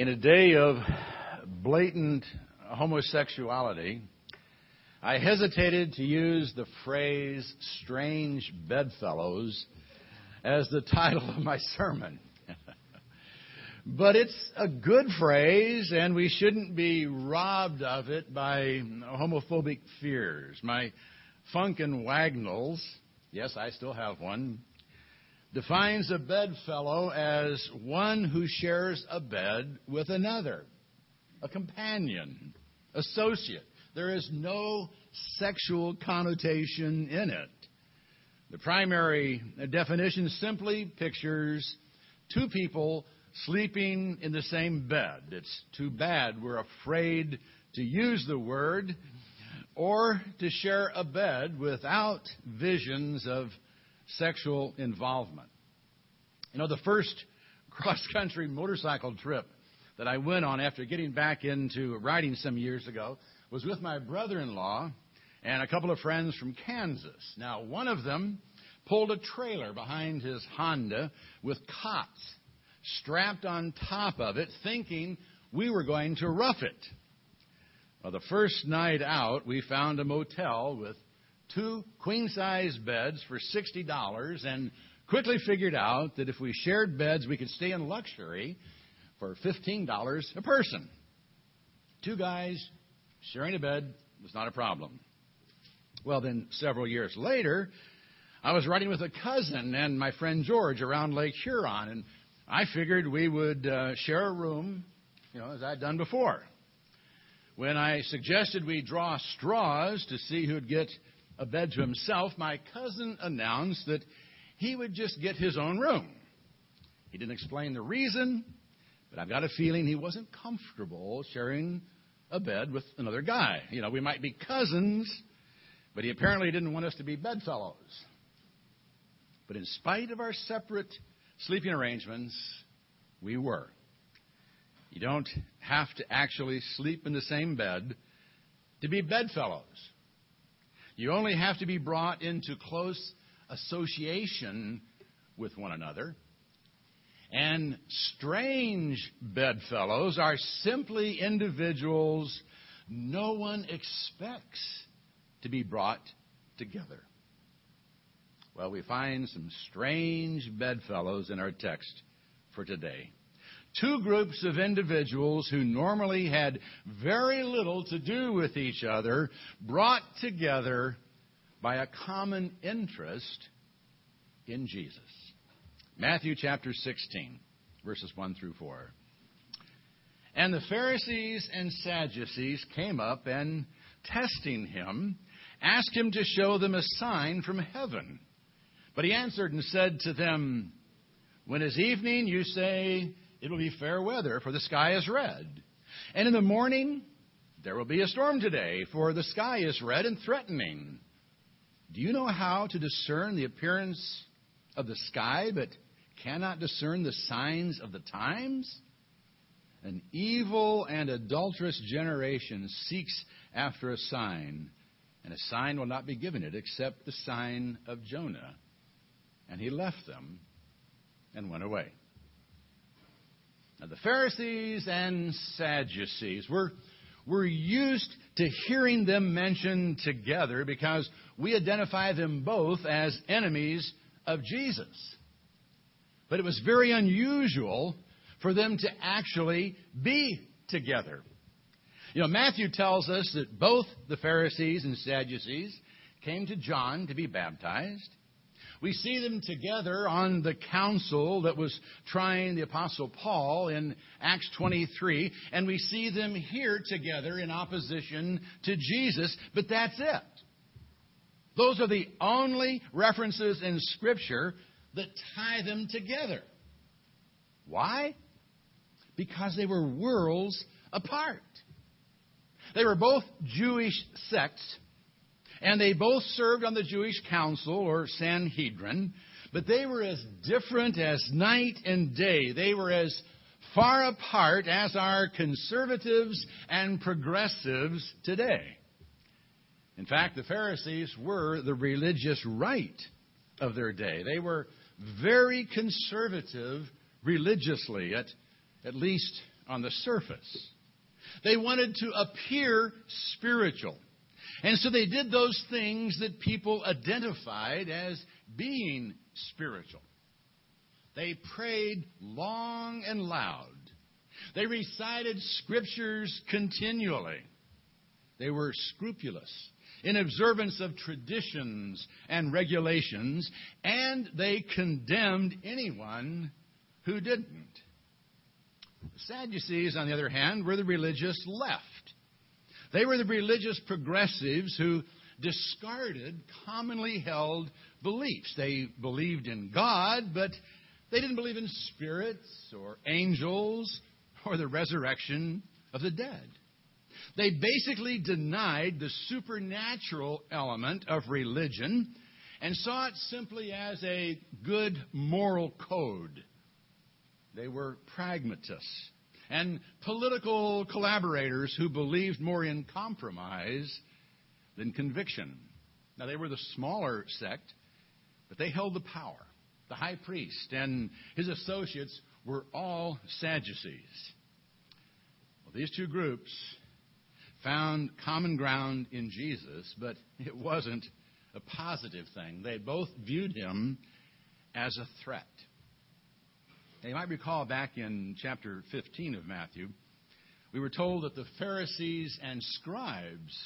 In a day of blatant homosexuality, I hesitated to use the phrase strange bedfellows as the title of my sermon. but it's a good phrase, and we shouldn't be robbed of it by homophobic fears. My Funk and Wagnalls, yes, I still have one, defines a bedfellow as one who shares a bed with another, a companion, associate. There is no sexual connotation in it. The primary definition simply pictures two people sleeping in the same bed. It's too bad we're afraid to use the word or to share a bed without visions of sexual involvement. You know, the first cross country motorcycle trip that I went on after getting back into riding some years ago was with my brother in law and a couple of friends from Kansas. Now, one of them pulled a trailer behind his Honda with cots strapped on top of it, thinking we were going to rough it. Well, the first night out, we found a motel with two queen size beds for $60 and quickly figured out that if we shared beds, we could stay in luxury for $15 a person. Two guys sharing a bed was not a problem. Well, then several years later, I was riding with a cousin and my friend George around Lake Huron, and I figured we would uh, share a room, you know, as I'd done before. When I suggested we draw straws to see who'd get a bed to himself, my cousin announced that he would just get his own room. He didn't explain the reason, but I've got a feeling he wasn't comfortable sharing a bed with another guy. You know, we might be cousins, but he apparently didn't want us to be bedfellows. But in spite of our separate sleeping arrangements, we were. You don't have to actually sleep in the same bed to be bedfellows. You only have to be brought into close association with one another. And strange bedfellows are simply individuals no one expects to be brought together. Well, we find some strange bedfellows in our text for today. Two groups of individuals who normally had very little to do with each other brought together by a common interest in Jesus. Matthew chapter 16, verses 1 through 4. And the Pharisees and Sadducees came up and, testing him, asked him to show them a sign from heaven. But he answered and said to them, When is evening, you say, It will be fair weather, for the sky is red. And in the morning, there will be a storm today, for the sky is red and threatening. Do you know how to discern the appearance of the sky, but cannot discern the signs of the times? An evil and adulterous generation seeks after a sign, and a sign will not be given it except the sign of Jonah. And he left them and went away. Now, the Pharisees and Sadducees were, were used to hearing them mentioned together because we identify them both as enemies of Jesus. But it was very unusual for them to actually be together. You know, Matthew tells us that both the Pharisees and Sadducees came to John to be baptized. We see them together on the council that was trying the Apostle Paul in Acts 23, and we see them here together in opposition to Jesus, but that's it. Those are the only references in Scripture that tie them together. Why? Because they were worlds apart. They were both Jewish sects and they both served on the Jewish council or Sanhedrin, but they were as different as night and day. They were as far apart as are conservatives and progressives today. In fact, the Pharisees were the religious right of their day. They were very conservative religiously, at, at least on the surface. They wanted to appear spiritual. And so they did those things that people identified as being spiritual. They prayed long and loud. They recited scriptures continually. They were scrupulous in observance of traditions and regulations, and they condemned anyone who didn't. The Sadducees, on the other hand, were the religious left. They were the religious progressives who discarded commonly held beliefs. They believed in God, but they didn't believe in spirits or angels or the resurrection of the dead. They basically denied the supernatural element of religion and saw it simply as a good moral code. They were pragmatists and political collaborators who believed more in compromise than conviction. Now, they were the smaller sect, but they held the power. The high priest and his associates were all Sadducees. Well, these two groups found common ground in Jesus, but it wasn't a positive thing. They both viewed him as a threat. Now, you might recall back in chapter 15 of Matthew, we were told that the Pharisees and scribes,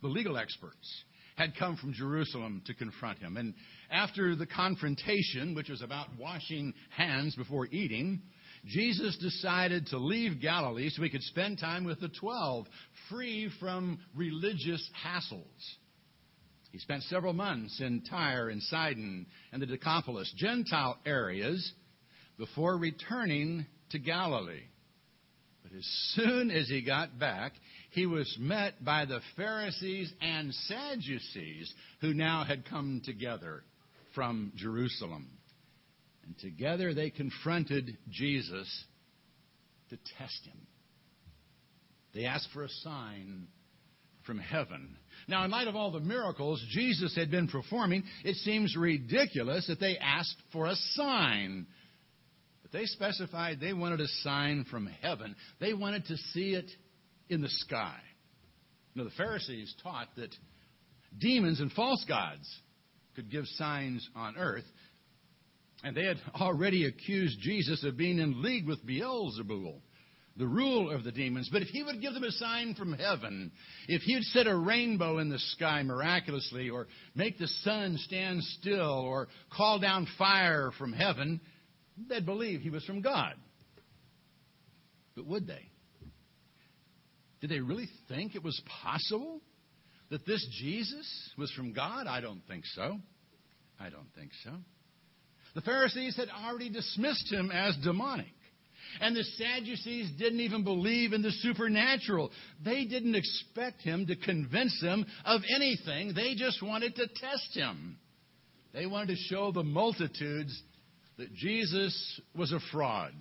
the legal experts, had come from Jerusalem to confront him. And after the confrontation, which was about washing hands before eating, Jesus decided to leave Galilee so he could spend time with the twelve, free from religious hassles. He spent several months in Tyre and Sidon and the Decapolis, Gentile areas, before returning to Galilee. But as soon as he got back, he was met by the Pharisees and Sadducees who now had come together from Jerusalem. And together they confronted Jesus to test him. They asked for a sign from heaven. Now, in light of all the miracles Jesus had been performing, it seems ridiculous that they asked for a sign. But they specified they wanted a sign from heaven. They wanted to see it in the sky. Now, the Pharisees taught that demons and false gods could give signs on earth. And they had already accused Jesus of being in league with Beelzebul, the ruler of the demons. But if he would give them a sign from heaven, if he would set a rainbow in the sky miraculously, or make the sun stand still, or call down fire from heaven, they'd believe he was from God. But would they? Did they really think it was possible that this Jesus was from God? I don't think so. I don't think so. The Pharisees had already dismissed him as demonic. And the Sadducees didn't even believe in the supernatural. They didn't expect him to convince them of anything. They just wanted to test him. They wanted to show the multitudes that Jesus was a fraud.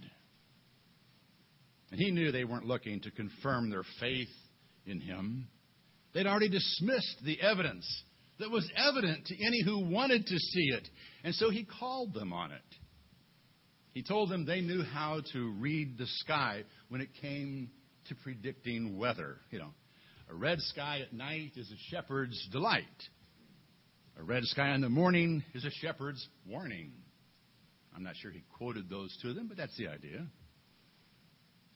And he knew they weren't looking to confirm their faith in him. They'd already dismissed the evidence that was evident to any who wanted to see it. And so he called them on it. He told them they knew how to read the sky when it came to predicting weather. You know, a red sky at night is a shepherd's delight. A red sky in the morning is a shepherd's warning. I'm not sure he quoted those to them, but that's the idea.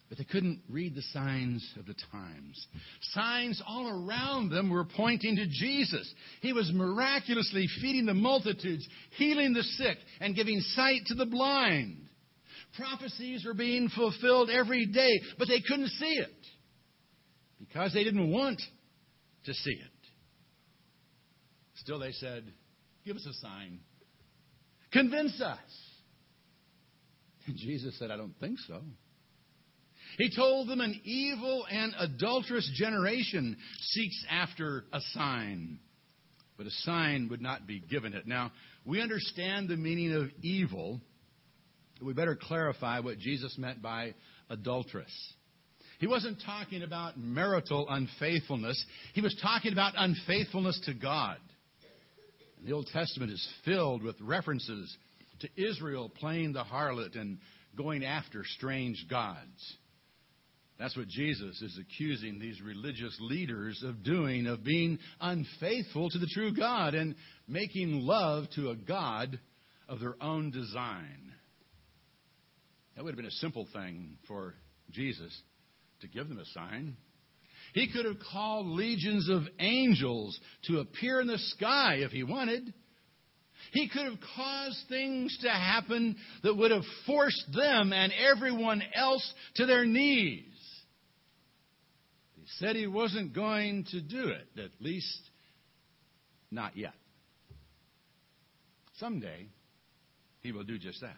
But they couldn't read the signs of the times. Signs all around them were pointing to Jesus. He was miraculously feeding the multitudes, healing the sick, and giving sight to the blind. Prophecies were being fulfilled every day, but they couldn't see it because they didn't want to see it. Still, they said, Give us a sign. Convince us. And Jesus said, I don't think so. He told them an evil and adulterous generation seeks after a sign, but a sign would not be given it. Now, we understand the meaning of evil. We better clarify what Jesus meant by adulterous. He wasn't talking about marital unfaithfulness. He was talking about unfaithfulness to God. And the Old Testament is filled with references to Israel playing the harlot and going after strange gods. That's what Jesus is accusing these religious leaders of doing, of being unfaithful to the true God and making love to a God of their own design. That would have been a simple thing for Jesus to give them a sign. He could have called legions of angels to appear in the sky if he wanted. He could have caused things to happen that would have forced them and everyone else to their knees. He said he wasn't going to do it, at least not yet. Someday, he will do just that.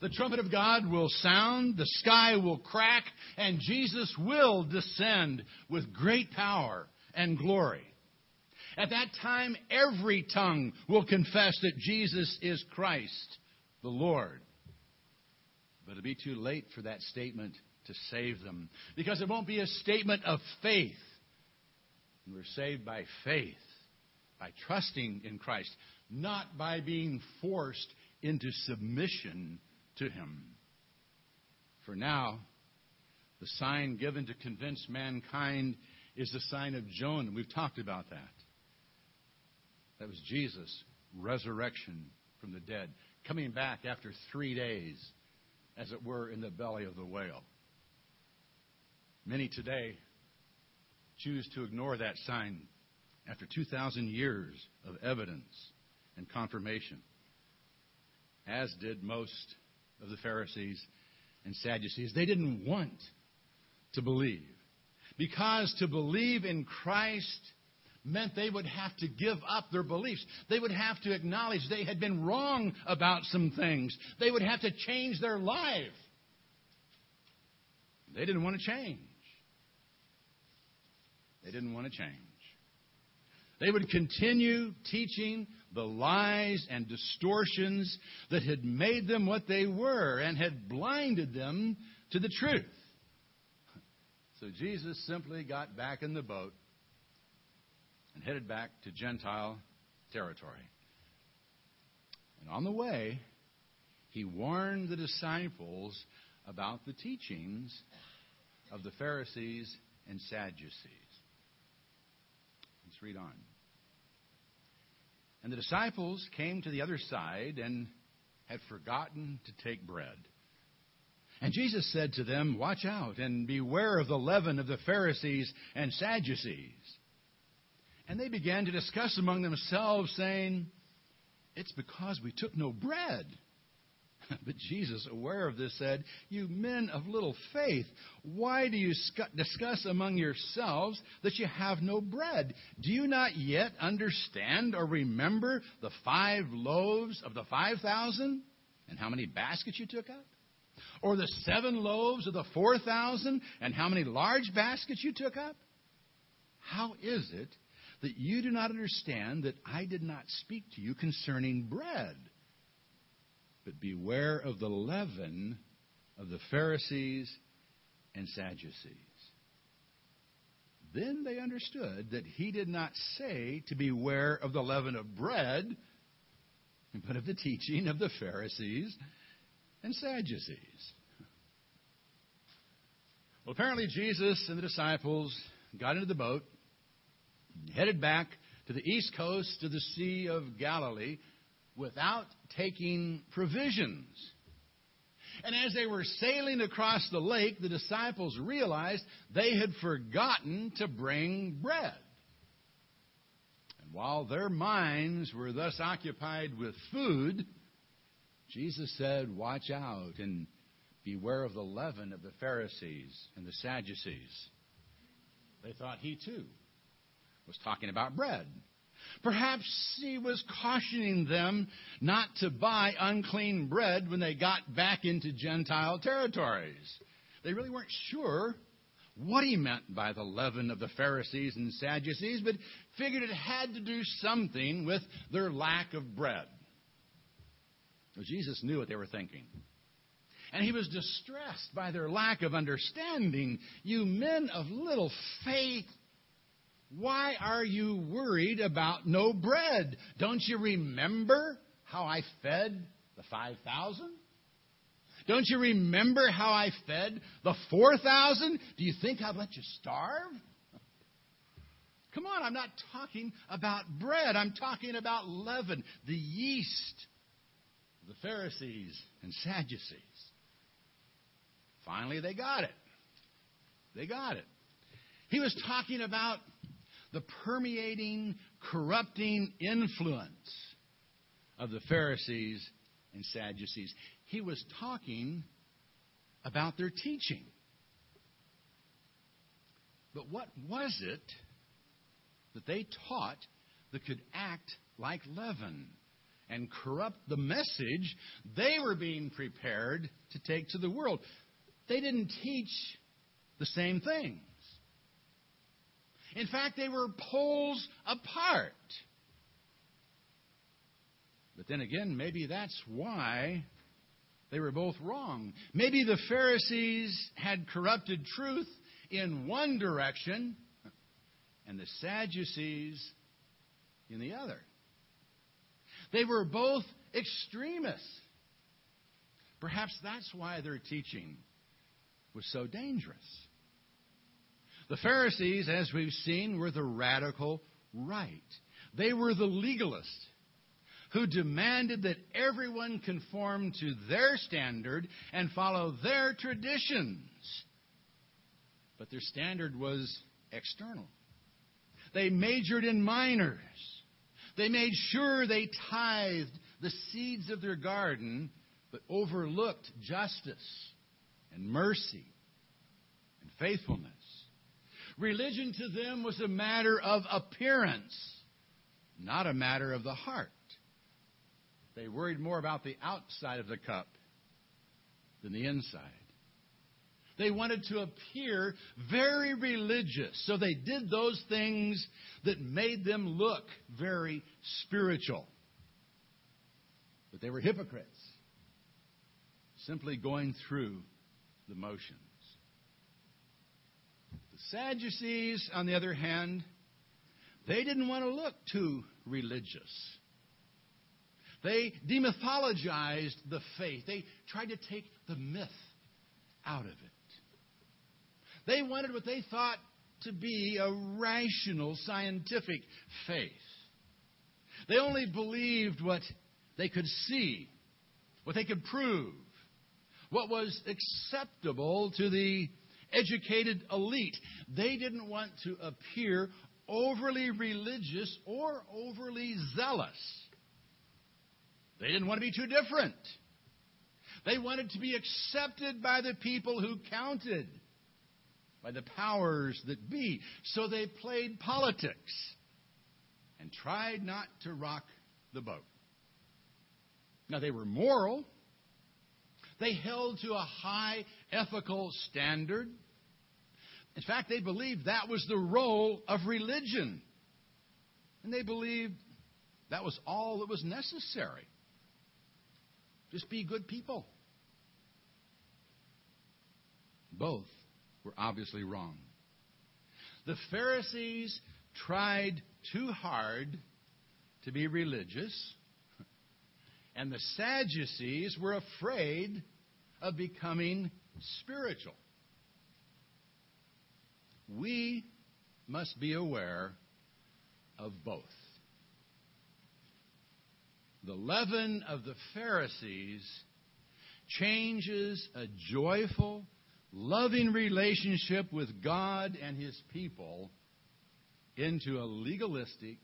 The trumpet of God will sound, the sky will crack, and Jesus will descend with great power and glory. At that time, every tongue will confess that Jesus is Christ, the Lord. But it'll be too late for that statement to save them because it won't be a statement of faith. We're saved by faith, by trusting in Christ, not by being forced into submission to Him. For now, the sign given to convince mankind is the sign of Jonah. We've talked about that. That was Jesus' resurrection from the dead, coming back after three days, as it were, in the belly of the whale. Many today choose to ignore that sign after 2,000 years of evidence and confirmation, as did most of the Pharisees and Sadducees. They didn't want to believe. Because to believe in Christ meant they would have to give up their beliefs. They would have to acknowledge they had been wrong about some things. They would have to change their life. They didn't want to change. They didn't want to change. They would continue teaching the lies and distortions that had made them what they were and had blinded them to the truth. So Jesus simply got back in the boat headed back to Gentile territory. And on the way, he warned the disciples about the teachings of the Pharisees and Sadducees. Let's read on. And the disciples came to the other side and had forgotten to take bread. And Jesus said to them, Watch out and beware of the leaven of the Pharisees and Sadducees. And they began to discuss among themselves, saying, It's because we took no bread. But Jesus, aware of this, said, You men of little faith, why do you discuss among yourselves that you have no bread? Do you not yet understand or remember the five loaves of the five thousand and how many baskets you took up? Or the seven loaves of the four thousand and how many large baskets you took up? How is it that you do not understand that I did not speak to you concerning bread? But beware of the leaven of the Pharisees and Sadducees. Then they understood that he did not say to beware of the leaven of bread, but of the teaching of the Pharisees and Sadducees. Well, apparently, Jesus and the disciples got into the boat, headed back to the east coast of the Sea of Galilee without taking provisions. And as they were sailing across the lake, the disciples realized they had forgotten to bring bread. And while their minds were thus occupied with food, Jesus said, Watch out and beware of the leaven of the Pharisees and the Sadducees. They thought he too was talking about bread. Perhaps he was cautioning them not to buy unclean bread when they got back into Gentile territories. They really weren't sure what he meant by the leaven of the Pharisees and Sadducees, but figured it had to do something with their lack of bread. Well, Jesus knew what they were thinking. And he was distressed by their lack of understanding. You men of little faith, why are you worried about no bread? Don't you remember how I fed the 5,000? Don't you remember how I fed the 4,000? Do you think I'd let you starve? Come on, I'm not talking about bread. I'm talking about leaven, the yeast the Pharisees and Sadducees. Finally, they got it. They got it. He was talking about the permeating, corrupting influence of the Pharisees and Sadducees. He was talking about their teaching. But what was it that they taught that could act like leaven and corrupt the message they were being prepared to take to the world? They didn't teach the same things. In fact, they were poles apart. But then again, maybe that's why they were both wrong. Maybe the Pharisees had corrupted truth in one direction and the Sadducees in the other. They were both extremists. Perhaps that's why their teaching was so dangerous. The Pharisees, as we've seen, were the radical right. They were the legalists who demanded that everyone conform to their standard and follow their traditions. But their standard was external. They majored in minors. They made sure they tithed the seeds of their garden, but overlooked justice and mercy and faithfulness. Religion to them was a matter of appearance, not a matter of the heart. They worried more about the outside of the cup than the inside. They wanted to appear very religious, so they did those things that made them look very spiritual. But they were hypocrites, simply going through the motions. The Sadducees, on the other hand, they didn't want to look too religious. They demythologized the faith. They tried to take the myth out of it. They wanted what they thought to be a rational, scientific faith. They only believed what they could see, what they could prove, what was acceptable to the educated elite. They didn't want to appear overly religious or overly zealous. They didn't want to be too different. They wanted to be accepted by the people who counted, by the powers that be. So they played politics and tried not to rock the boat. Now, they were moral. They held to a high ethical standard. In fact, they believed that was the role of religion. And they believed that was all that was necessary. Just be good people. Both were obviously wrong. The Pharisees tried too hard to be religious, and the Sadducees were afraid of becoming spiritual. We must be aware of both. The leaven of the Pharisees changes a joyful, loving relationship with God and His people into a legalistic,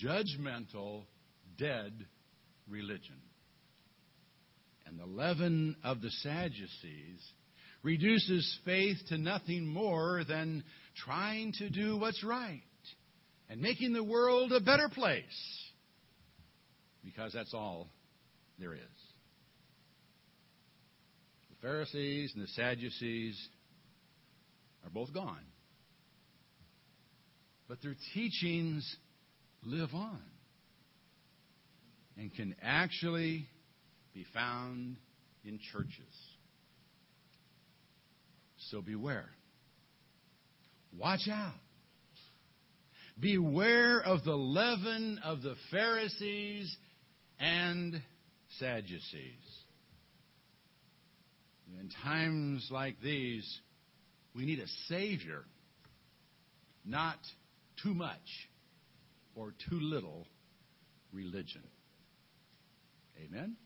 judgmental, dead religion. And the leaven of the Sadducees reduces faith to nothing more than trying to do what's right and making the world a better place. Because that's all there is. The Pharisees and the Sadducees are both gone. But their teachings live on and can actually be found in churches. So beware. Watch out. Beware of the leaven of the Pharisees and Sadducees. In times like these, we need a Savior, not too much or too little religion. Amen?